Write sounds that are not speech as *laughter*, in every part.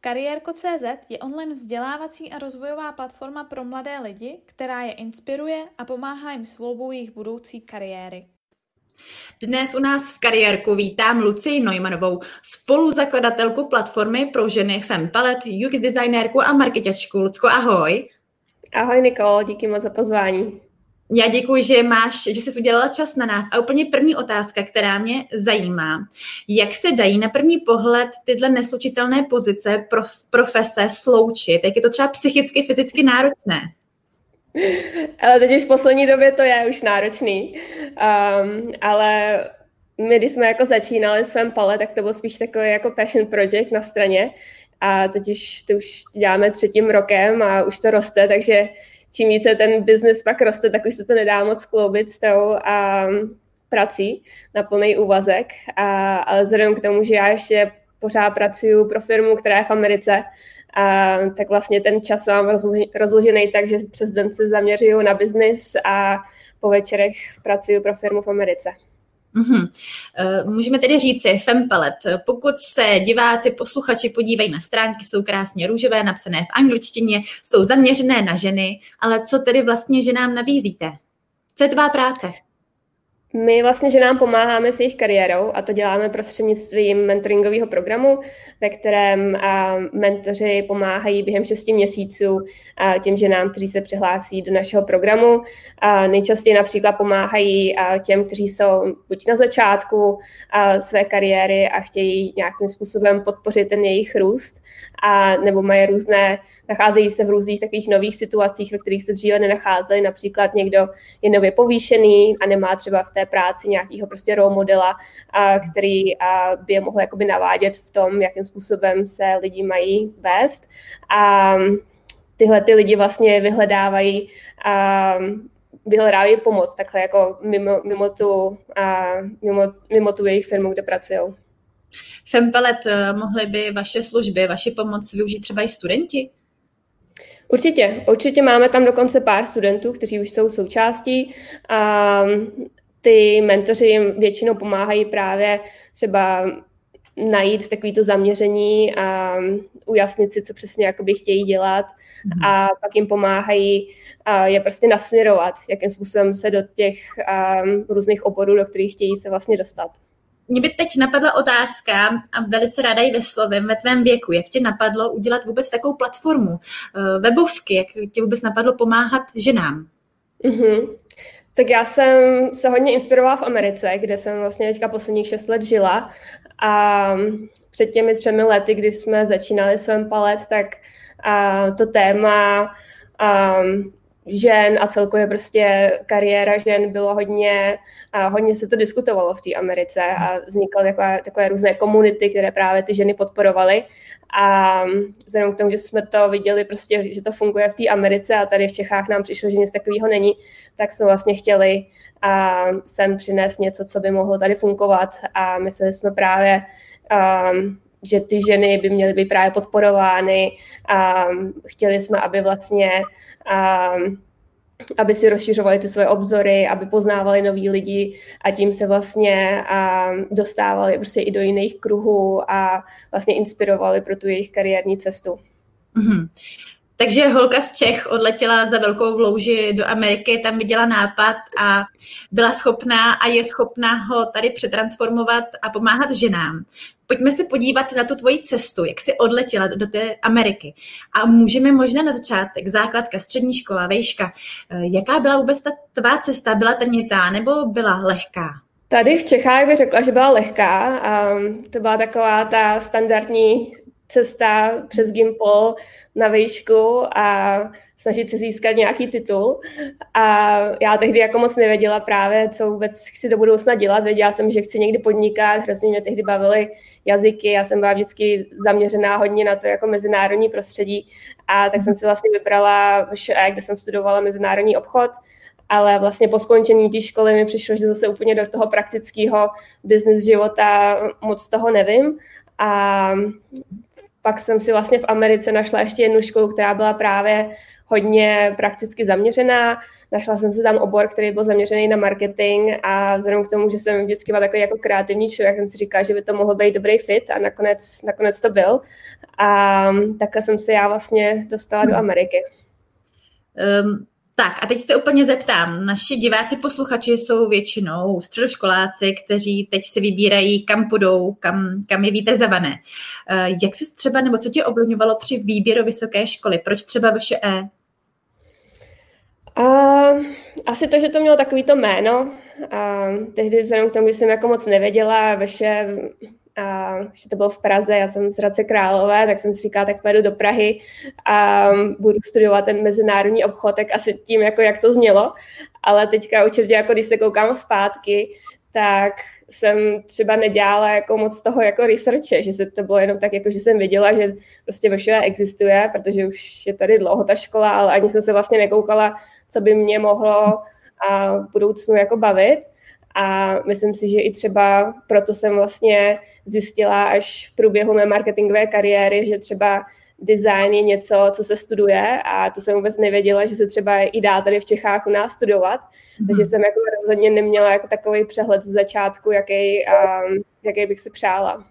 Kariérko.cz je online vzdělávací a rozvojová platforma pro mladé lidi, která je inspiruje a pomáhá jim s volbou jejich budoucí kariéry. Dnes u nás v kariérku vítám Lucii Neumannovou, spoluzakladatelku platformy pro ženy Fempalet, UX designérku a marketačku. Lucko, ahoj. Ahoj Nikol, díky moc za pozvání. Já děkuji, že máš, že jsi udělala čas na nás. A úplně první otázka, která mě zajímá. Jak se dají na první pohled tyhle neslučitelné pozice, prof, profese sloučit? Jak je to třeba psychicky, fyzicky náročné? Ale teď už v poslední době to je už náročný. Um, ale my, když jsme jako začínali s svém pale, tak to byl spíš takový jako passion project na straně. A teď už to už děláme třetím rokem a už to roste, takže čím více ten biznis pak roste, tak už se to nedá moc kloubit s tou um, prací na plný úvazek. A, ale vzhledem k tomu, že já ještě pořád pracuji pro firmu, která je v Americe, a, tak vlastně ten čas mám rozložený tak, že přes den se zaměřuju na biznis a po večerech pracuji pro firmu v Americe. Mm-hmm. Můžeme tedy říci Fempelet. Pokud se diváci, posluchači podívají na stránky, jsou krásně růžové, napsané v angličtině, jsou zaměřené na ženy, ale co tedy vlastně ženám nabízíte? Co je tvá práce? My vlastně, že nám pomáháme s jejich kariérou a to děláme prostřednictvím mentoringového programu, ve kterém mentoři pomáhají během 6 měsíců těm ženám, kteří se přihlásí do našeho programu. Nejčastěji například pomáhají těm, kteří jsou buď na začátku své kariéry a chtějí nějakým způsobem podpořit ten jejich růst, a nebo mají různé, nacházejí se v různých takových nových situacích, ve kterých se dříve nenacházeli. Například někdo je nově povýšený a nemá třeba v té práci nějakého prostě role modela, a, který a, by je mohl jakoby navádět v tom, jakým způsobem se lidi mají vést. A tyhle ty lidi vlastně vyhledávají a, vyhledávají pomoc takhle jako mimo, mimo, tu, a, mimo, mimo tu jejich firmu, kde pracují. Fempelet, eh, mohly by vaše služby, vaši pomoc využít třeba i studenti? Určitě, určitě máme tam dokonce pár studentů, kteří už jsou součástí a ty mentoři jim většinou pomáhají právě třeba najít takový to zaměření a ujasnit si, co přesně jakoby chtějí dělat mm. a pak jim pomáhají a je prostě nasměrovat, jakým způsobem se do těch um, různých oborů, do kterých chtějí se vlastně dostat. Mě by teď napadla otázka a velice ráda ji vyslovím ve tvém věku. Jak tě napadlo udělat vůbec takovou platformu, uh, webovky, jak tě vůbec napadlo pomáhat ženám? Mm-hmm. Tak já jsem se hodně inspirovala v Americe, kde jsem vlastně teďka posledních šest let žila a před těmi třemi lety, kdy jsme začínali svém palec, tak a to téma um, žen a celkově prostě kariéra žen bylo hodně, a hodně se to diskutovalo v té Americe a vznikaly takové, takové různé komunity, které právě ty ženy podporovaly. A vzhledem k tomu, že jsme to viděli prostě, že to funguje v té Americe a tady v Čechách nám přišlo, že nic takového není, tak jsme vlastně chtěli a sem přinést něco, co by mohlo tady fungovat. A mysleli jsme právě um, že ty ženy by měly být právě podporovány a chtěli jsme, aby vlastně a, aby si rozšiřovali ty svoje obzory, aby poznávali nový lidi a tím se vlastně a, dostávali prostě i do jiných kruhů a vlastně inspirovali pro tu jejich kariérní cestu. Mm-hmm. Takže holka z Čech odletěla za velkou louži do Ameriky, tam viděla nápad a byla schopná a je schopná ho tady přetransformovat a pomáhat ženám. Pojďme se podívat na tu tvoji cestu, jak jsi odletěla do té Ameriky. A můžeme možná na začátek, základka, střední škola, vejška, eh, jaká byla vůbec ta tvá cesta? Byla trnitá nebo byla lehká? Tady v Čechách bych řekla, že byla lehká. Um, to byla taková ta standardní cesta přes Gimpol na výšku a snažit se získat nějaký titul. A já tehdy jako moc nevěděla právě, co vůbec chci do budoucna dělat. Věděla jsem, že chci někdy podnikat, hrozně mě tehdy bavily jazyky, já jsem byla vždycky zaměřená hodně na to jako mezinárodní prostředí. A tak jsem si vlastně vybrala ŠE, kde jsem studovala mezinárodní obchod. Ale vlastně po skončení té školy mi přišlo, že zase úplně do toho praktického business života moc toho nevím. A pak jsem si vlastně v Americe našla ještě jednu školu, která byla právě hodně prakticky zaměřená. Našla jsem si tam obor, který byl zaměřený na marketing a vzhledem k tomu, že jsem vždycky byla takový jako kreativní člověk, jsem si říkala, že by to mohlo být dobrý fit a nakonec, nakonec to byl. A takhle jsem se já vlastně dostala do Ameriky. Um, tak a teď se úplně zeptám. Naši diváci posluchači jsou většinou středoškoláci, kteří teď se vybírají, kam půjdou, kam, kam je vítr zavané. Uh, jak se třeba, nebo co tě ovlivňovalo při výběru vysoké školy? Proč třeba VŠE? Uh, asi to, že to mělo takový to jméno. Uh, tehdy vzhledem k tomu, že jsem jako moc nevěděla, veše, uh, že to bylo v Praze, já jsem z Hradce Králové, tak jsem si říkala, tak pojedu do Prahy a budu studovat ten mezinárodní obchod, tak asi tím, jako jak to znělo. Ale teďka určitě, jako když se koukám zpátky, tak jsem třeba nedělala jako moc toho jako researche, že se to bylo jenom tak, jako že jsem věděla, že prostě VŠE existuje, protože už je tady dlouho ta škola, ale ani jsem se vlastně nekoukala, co by mě mohlo a v budoucnu jako bavit. A myslím si, že i třeba proto jsem vlastně zjistila až v průběhu mé marketingové kariéry, že třeba design je něco, co se studuje a to jsem vůbec nevěděla, že se třeba i dá tady v Čechách u nás studovat. Mm. Takže jsem jako rozhodně neměla jako takový přehled z začátku, jaký, um, jaký bych si přála.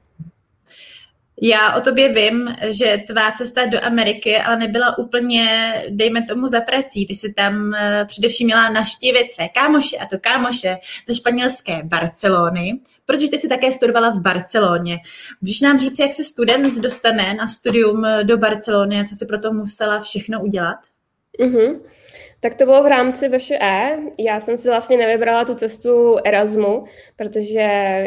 Já o tobě vím, že tvá cesta do Ameriky ale nebyla úplně, dejme tomu, za prací. Ty jsi tam eh, především měla naštívit své kámoše a to kámoše ze španělské Barcelony, protože ty jsi také studovala v Barceloně. Můžeš nám říct, jak se student dostane na studium do Barcelony a co si proto musela všechno udělat? Mm-hmm. Tak to bylo v rámci VŠE. Já jsem si vlastně nevybrala tu cestu Erasmu, protože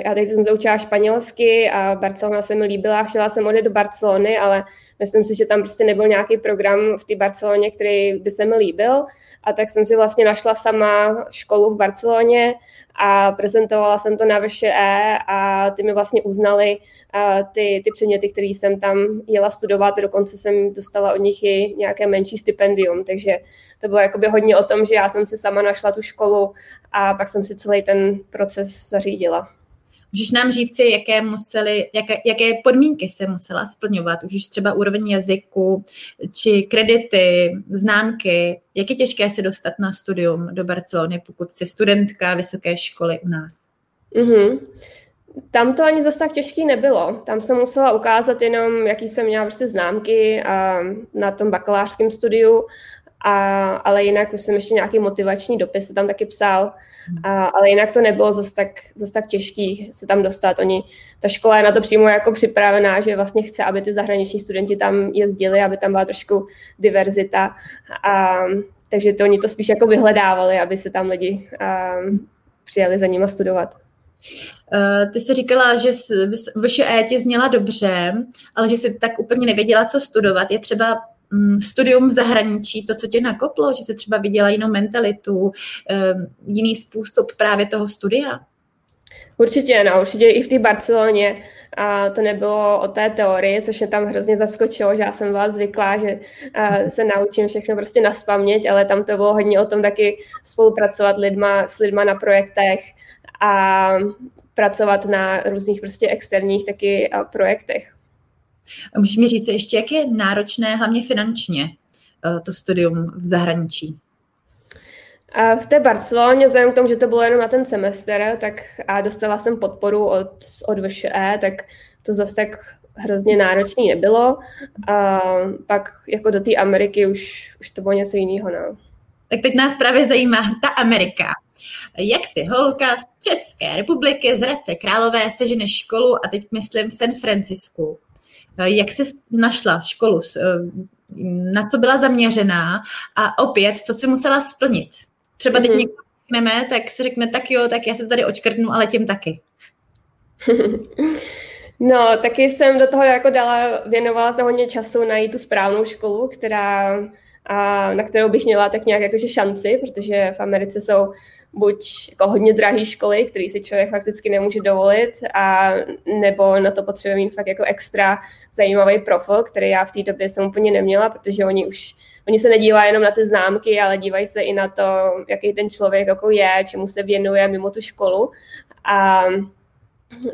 já teď jsem zaučila španělsky a Barcelona se mi líbila. Chtěla jsem odejít do Barcelony, ale myslím si, že tam prostě nebyl nějaký program v té Barceloně, který by se mi líbil. A tak jsem si vlastně našla sama školu v Barceloně a prezentovala jsem to na VŠE a ty mi vlastně uznali ty, ty předměty, které jsem tam jela studovat. Dokonce jsem dostala od nich i nějaké menší stipendium, takže to bylo jakoby hodně o tom, že já jsem si sama našla tu školu a pak jsem si celý ten proces zařídila. Můžeš nám říci, jaké, museli, jaké, jaké podmínky se musela splňovat, už třeba úroveň jazyku, či kredity, známky, jak je těžké se dostat na studium do Barcelony, pokud jsi studentka vysoké školy u nás? Mm-hmm. Tam to ani zase tak těžký nebylo. Tam jsem musela ukázat jenom, jaký jsem měla prostě známky a na tom bakalářském studiu a, ale jinak už jsem ještě nějaký motivační dopis se tam taky psal, a, ale jinak to nebylo zase tak, zase tak těžký se tam dostat. Oni, ta škola je na to přímo jako připravená, že vlastně chce, aby ty zahraniční studenti tam jezdili, aby tam byla trošku diverzita. A, takže to oni to spíš jako vyhledávali, aby se tam lidi a, přijeli za nima studovat. Uh, ty jsi říkala, že vaše tě zněla dobře, ale že jsi tak úplně nevěděla, co studovat. Je třeba studium v zahraničí, to, co tě nakoplo, že se třeba viděla jinou mentalitu, jiný způsob právě toho studia? Určitě, no, určitě i v té Barceloně a to nebylo o té teorii, což mě tam hrozně zaskočilo, že já jsem byla zvyklá, že se naučím všechno prostě naspamět, ale tam to bylo hodně o tom taky spolupracovat lidma, s lidma na projektech a pracovat na různých prostě externích taky projektech. Můžeš mi říct ještě, jak je náročné, hlavně finančně, eh, to studium v zahraničí? A v té Barceloně, vzhledem k tomu, že to bylo jenom na ten semestr, tak a dostala jsem podporu od, od VŠE, tak to zase tak hrozně náročný nebylo. A pak jako do té Ameriky už, už to bylo něco jiného. No. Tak teď nás právě zajímá ta Amerika. Jak si holka z České republiky z Hradce Králové sežene školu a teď myslím v San Francisku. Eh, jak jsi našla školu, eh, na co byla zaměřená a opět, co si musela splnit. Třeba teď mm-hmm. někdo řekneme, tak si řekne, tak jo, tak já se tady očkrtnu, ale tím taky. *laughs* No, taky jsem do toho jako dala, věnovala se hodně času najít tu správnou školu, která, a, na kterou bych měla tak nějak jakože šanci, protože v Americe jsou buď jako hodně drahé školy, které si člověk fakticky nemůže dovolit, a nebo na to potřebuje mít fakt jako extra zajímavý profil, který já v té době jsem úplně neměla, protože oni už oni se nedívají jenom na ty známky, ale dívají se i na to, jaký ten člověk jako je, čemu se věnuje mimo tu školu. A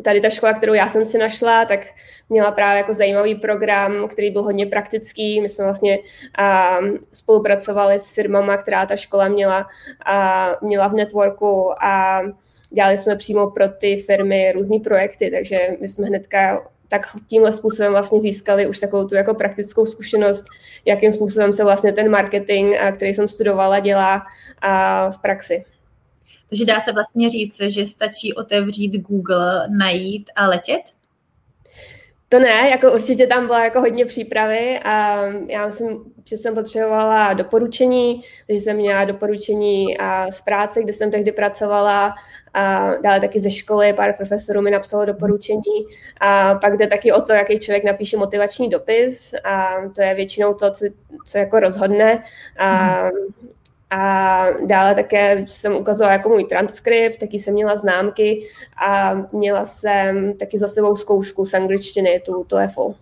tady ta škola, kterou já jsem si našla, tak měla právě jako zajímavý program, který byl hodně praktický. My jsme vlastně um, spolupracovali s firmama, která ta škola měla, uh, měla v networku a dělali jsme přímo pro ty firmy různé projekty, takže my jsme hnedka tak tímhle způsobem vlastně získali už takovou tu jako praktickou zkušenost, jakým způsobem se vlastně ten marketing, který jsem studovala, dělá v praxi. Takže dá se vlastně říct, že stačí otevřít Google, najít a letět? To ne, jako určitě tam byla jako hodně přípravy a já myslím, že jsem potřebovala doporučení, takže jsem měla doporučení a z práce, kde jsem tehdy pracovala a dále taky ze školy, pár profesorů mi napsalo doporučení a pak jde taky o to, jaký člověk napíše motivační dopis a to je většinou to, co, co jako rozhodne a a dále také jsem ukazovala jako můj transkript, taky jsem měla známky a měla jsem taky za sebou zkoušku z angličtiny, tu TOEFL.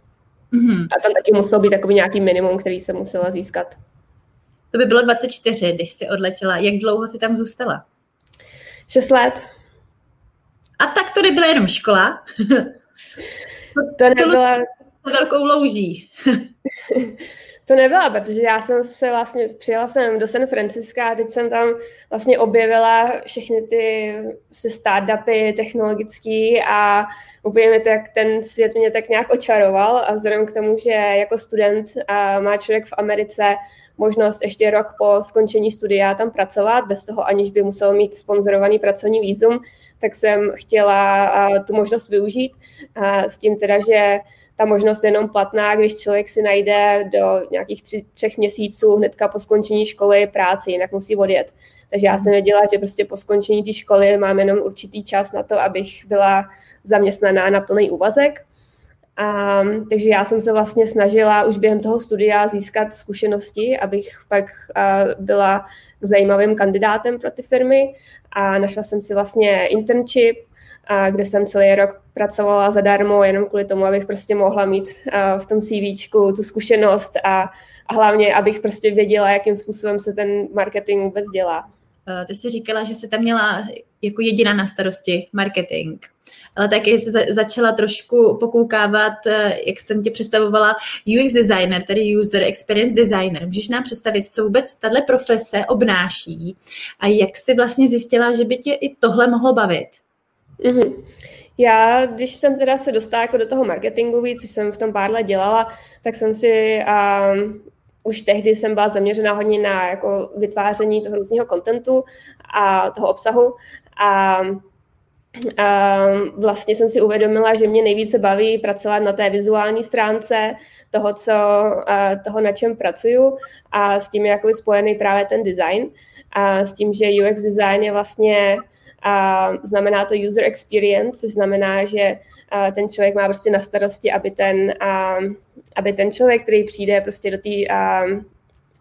Mm-hmm. A tam taky muselo být takový nějaký minimum, který jsem musela získat. To by bylo 24, když jsi odletěla. Jak dlouho jsi tam zůstala? 6 let. A tak to nebyla jenom škola. to nebyla... Velkou louží. *laughs* To nebyla, protože já jsem se vlastně, přijela jsem do San Franciska a teď jsem tam vlastně objevila všechny ty vlastně startupy technologický a úplně mi tak ten svět mě tak nějak očaroval a vzhledem k tomu, že jako student má člověk v Americe možnost ještě rok po skončení studia tam pracovat, bez toho aniž by musel mít sponzorovaný pracovní výzum, tak jsem chtěla tu možnost využít. S tím teda, že ta možnost je jenom platná, když člověk si najde do nějakých tři, třech měsíců hnedka po skončení školy práci, jinak musí odjet. Takže já jsem věděla, že prostě po skončení té školy mám jenom určitý čas na to, abych byla zaměstnaná na plný úvazek. A, takže já jsem se vlastně snažila už během toho studia získat zkušenosti, abych pak a, byla zajímavým kandidátem pro ty firmy a našla jsem si vlastně internship, a kde jsem celý rok pracovala zadarmo jenom kvůli tomu, abych prostě mohla mít v tom CVčku tu zkušenost a, a hlavně, abych prostě věděla, jakým způsobem se ten marketing vůbec dělá. Ty jsi říkala, že jsi tam měla jako jediná na starosti marketing, ale taky jsi začala trošku pokoukávat, e, jak jsem tě představovala, UX designer, tedy user experience designer. Můžeš nám představit, co vůbec tahle profese obnáší a jak jsi vlastně zjistila, že by tě i tohle mohlo bavit? Mm-hmm. Já, když jsem teda se dostala jako do toho marketingu, což jsem v tom pár let dělala, tak jsem si um, už tehdy jsem byla zaměřená hodně na jako vytváření toho různého kontentu a toho obsahu a a vlastně jsem si uvědomila, že mě nejvíce baví pracovat na té vizuální stránce toho, co, toho na čem pracuju a s tím je jako spojený právě ten design a s tím, že UX design je vlastně a znamená to user experience, což znamená, že ten člověk má prostě na starosti, aby ten, aby ten člověk, který přijde prostě do té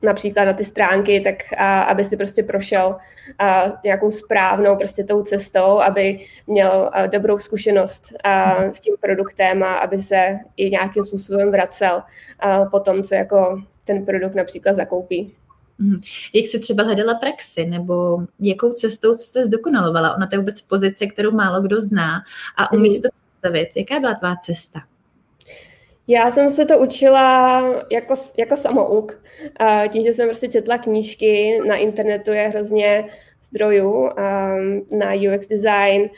například na ty stránky, tak a, aby si prostě prošel a, nějakou správnou prostě tou cestou, aby měl a, dobrou zkušenost a, s tím produktem a aby se i nějakým způsobem vracel a, po tom, co jako ten produkt například zakoupí. Mhm. Jak jsi třeba hledala praxi, nebo jakou cestou jsi se zdokonalovala? Ona to je vůbec pozice, kterou málo kdo zná a umí si to představit. Jaká byla tvá cesta? Já jsem se to učila jako, jako samouk. Tím, že jsem prostě četla knížky, na internetu je hrozně zdrojů um, na UX design,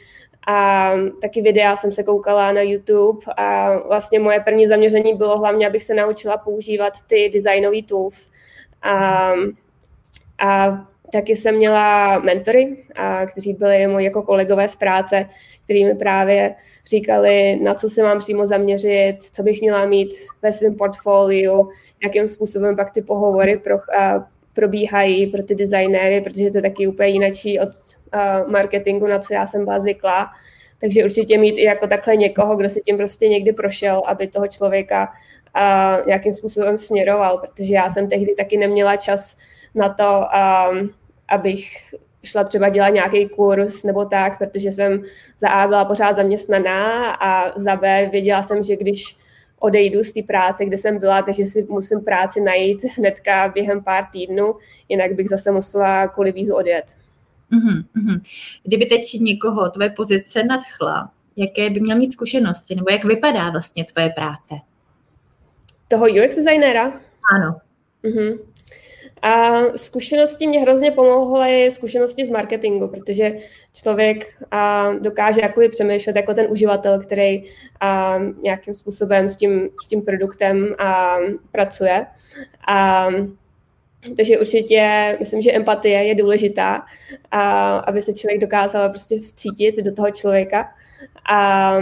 a taky videa jsem se koukala na YouTube a vlastně moje první zaměření bylo hlavně, abych se naučila používat ty designové tools. A, a taky jsem měla mentory, a, kteří byli moji jako kolegové z práce, kteří mi právě říkali, na co se mám přímo zaměřit, co bych měla mít ve svém portfoliu, jakým způsobem pak ty pohovory pro, a, probíhají pro ty designéry, protože to je taky úplně jinačí od a, marketingu, na co já jsem byla zvyklá. Takže určitě mít i jako takhle někoho, kdo si tím prostě někdy prošel, aby toho člověka a, nějakým způsobem směroval, protože já jsem tehdy taky neměla čas na to, a, abych šla třeba dělat nějaký kurz nebo tak, protože jsem za A byla pořád zaměstnaná a za B věděla jsem, že když odejdu z té práce, kde jsem byla, takže si musím práci najít hnedka během pár týdnů, jinak bych zase musela kvůli vízu odjet. Mm-hmm. Kdyby teď někoho tvé pozice nadchla, jaké by měl mít zkušenosti, nebo jak vypadá vlastně tvoje práce? Toho UX designéra? Ano. Uh-huh. A zkušenosti mě hrozně pomohly zkušenosti z marketingu, protože člověk a, dokáže jakoby přemýšlet jako ten uživatel, který a, nějakým způsobem s tím, s tím produktem a, pracuje. A, takže určitě myslím, že empatie je důležitá, a, aby se člověk dokázal prostě cítit do toho člověka. A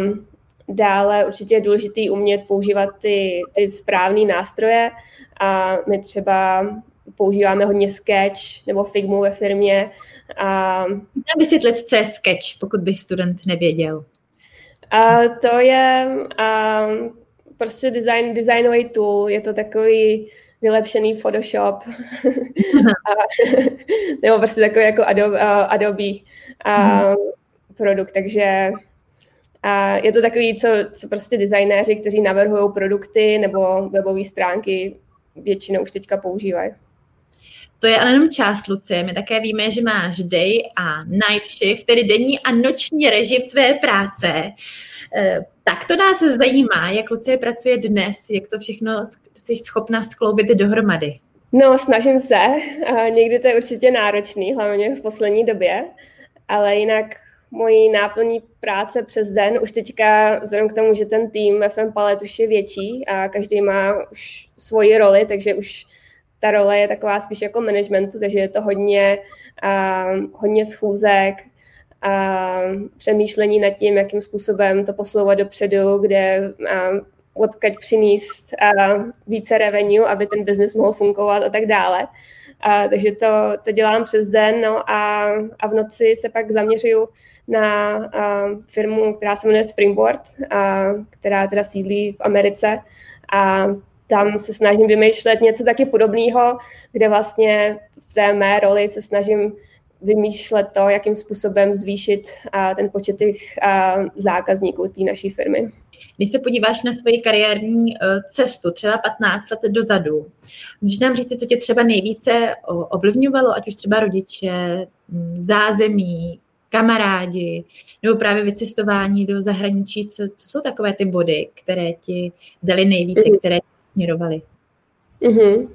dále určitě je důležitý umět používat ty, ty správné nástroje. A my třeba používáme hodně Sketch nebo Figmu ve firmě. A... vysvětlit, co je Sketch, pokud by student nevěděl. A to je a, prostě design, designový tool, je to takový vylepšený Photoshop *laughs* a, nebo prostě takový jako Adobe, Adobe uh, produkt, takže a je to takový, co, co prostě designéři, kteří navrhují produkty nebo webové stránky, většinou už teďka používají. To je ale jenom část Lucie. My také víme, že máš day a night shift, tedy denní a noční režim tvé práce. Eh, tak to nás zajímá, jak Lucie pracuje dnes, jak to všechno jsi schopna skloubit dohromady. No, snažím se. Někdy to je určitě náročný, hlavně v poslední době, ale jinak mojí náplní práce přes den už teďka, vzhledem k tomu, že ten tým FM Palet už je větší a každý má už svoji roli, takže už ta role je taková spíš jako managementu, takže je to hodně, uh, hodně schůzek, a přemýšlení nad tím, jakým způsobem to posouvat dopředu, kde uh, odkaď přinést uh, více revenue, aby ten biznis mohl fungovat a tak dále. Uh, takže to, to dělám přes den no a, a v noci se pak zaměřuju na uh, firmu, která se jmenuje Springboard, uh, která teda sídlí v Americe. A tam se snažím vymýšlet něco taky podobného, kde vlastně v té mé roli se snažím vymýšlet to, jakým způsobem zvýšit ten počet těch zákazníků té naší firmy. Když se podíváš na svoji kariérní uh, cestu, třeba 15 let dozadu, můžeš nám říct, co tě třeba nejvíce ovlivňovalo, ať už třeba rodiče, zázemí, kamarádi, nebo právě vycestování do zahraničí, co, co jsou takové ty body, které ti dali nejvíce, mm-hmm. které směrovali? Mm-hmm.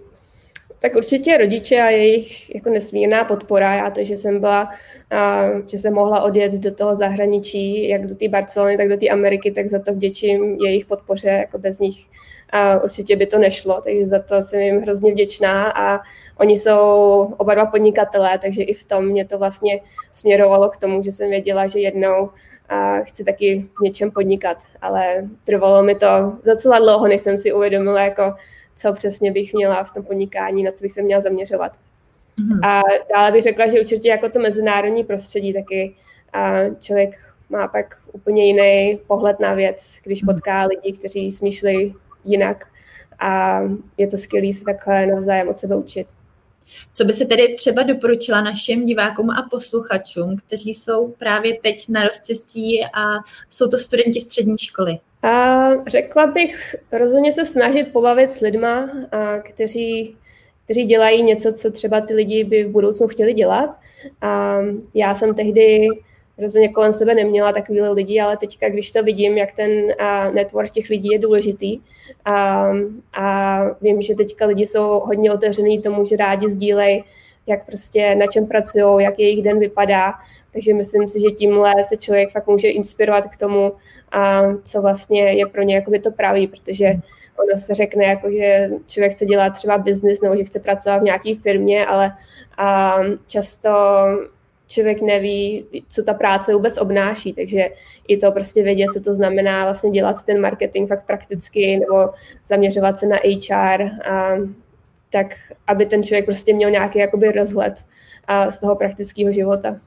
Tak určitě rodiče a jejich jako nesmírná podpora. Já to, že jsem byla, a, že jsem mohla odjet do toho zahraničí, jak do té Barcelony, tak do té Ameriky, tak za to vděčím jejich podpoře, jako bez nich a určitě by to nešlo, takže za to jsem jim hrozně vděčná. A oni jsou oba dva podnikatelé, takže i v tom mě to vlastně směrovalo k tomu, že jsem věděla, že jednou a chci taky v něčem podnikat, ale trvalo mi to docela dlouho, než jsem si uvědomila, jako co přesně bych měla v tom podnikání, na co bych se měla zaměřovat. Mm-hmm. A dále bych řekla, že určitě jako to mezinárodní prostředí taky a člověk má pak úplně jiný pohled na věc, když mhm. potká lidi, kteří smýšlejí jinak a je to skvělé se takhle navzájem od sebe učit. Co by se tedy třeba doporučila našim divákům a posluchačům, kteří jsou právě teď na rozcestí a jsou to studenti střední školy? A řekla bych rozhodně se snažit pobavit s lidma, a kteří, kteří dělají něco, co třeba ty lidi by v budoucnu chtěli dělat. A já jsem tehdy rozhodně kolem sebe neměla takovýhle lidi, ale teďka, když to vidím, jak ten uh, network těch lidí je důležitý a, a vím, že teďka lidi jsou hodně otevřený tomu, že rádi sdílejí, jak prostě na čem pracují, jak jejich den vypadá, takže myslím si, že tímhle se člověk fakt může inspirovat k tomu, a co vlastně je pro ně jakoby to pravý, protože ono se řekne, jako, že člověk chce dělat třeba biznis nebo že chce pracovat v nějaké firmě, ale a často člověk neví, co ta práce vůbec obnáší, takže i to prostě vědět, co to znamená vlastně dělat ten marketing fakt prakticky nebo zaměřovat se na HR, a, tak aby ten člověk prostě měl nějaký jakoby rozhled a, z toho praktického života.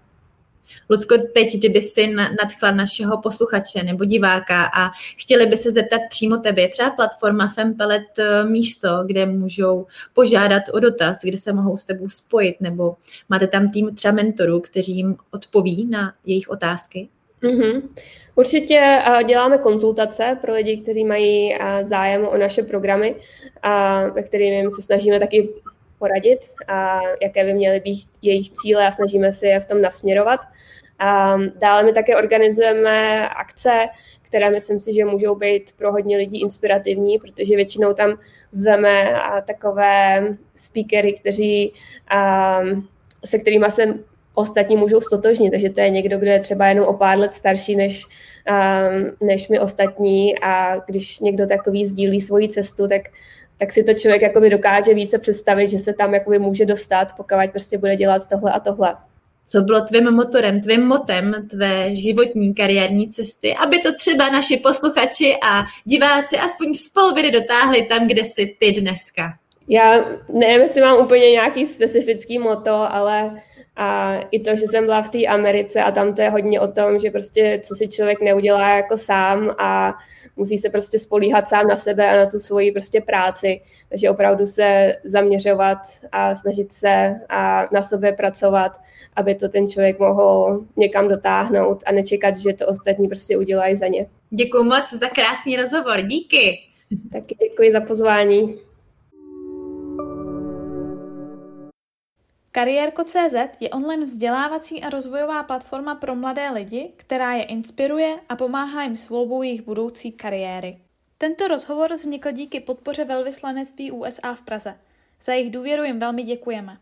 Lucko, teď, kdyby si nadchla našeho posluchače nebo diváka a chtěli by se zeptat přímo tebe, třeba platforma Fempelet eh, místo, kde můžou požádat o dotaz, kde se mohou s tebou spojit, nebo máte tam tým třeba mentorů, kteří jim odpoví na jejich otázky? Mm-hmm. Určitě uh, děláme konzultace pro lidi, kteří mají uh, zájem o naše programy, ve kterými se snažíme taky poradit, a jaké by měly být jejich cíle a snažíme se je v tom nasměrovat. A dále my také organizujeme akce, které myslím si, že můžou být pro hodně lidí inspirativní, protože většinou tam zveme takové speakery, kteří, se kterými se ostatní můžou stotožnit, takže to je někdo, kdo je třeba jenom o pár let starší než, než my ostatní a když někdo takový sdílí svoji cestu, tak tak si to člověk jakoby dokáže více představit, že se tam jakoby může dostat, pokud prostě bude dělat tohle a tohle. Co bylo tvým motorem, tvým motem tvé životní kariérní cesty, aby to třeba naši posluchači a diváci aspoň z poloviny dotáhli tam, kde jsi ty dneska? Já nevím, jestli mám úplně nějaký specifický moto, ale a i to, že jsem byla v té Americe a tam to je hodně o tom, že prostě co si člověk neudělá jako sám a musí se prostě spolíhat sám na sebe a na tu svoji prostě práci. Takže opravdu se zaměřovat a snažit se a na sobě pracovat, aby to ten člověk mohl někam dotáhnout a nečekat, že to ostatní prostě udělají za ně. Děkuji moc za krásný rozhovor. Díky. Taky děkuji za pozvání. Kariérko.cz je online vzdělávací a rozvojová platforma pro mladé lidi, která je inspiruje a pomáhá jim s volbou jejich budoucí kariéry. Tento rozhovor vznikl díky podpoře velvyslanectví USA v Praze. Za jejich důvěru jim velmi děkujeme.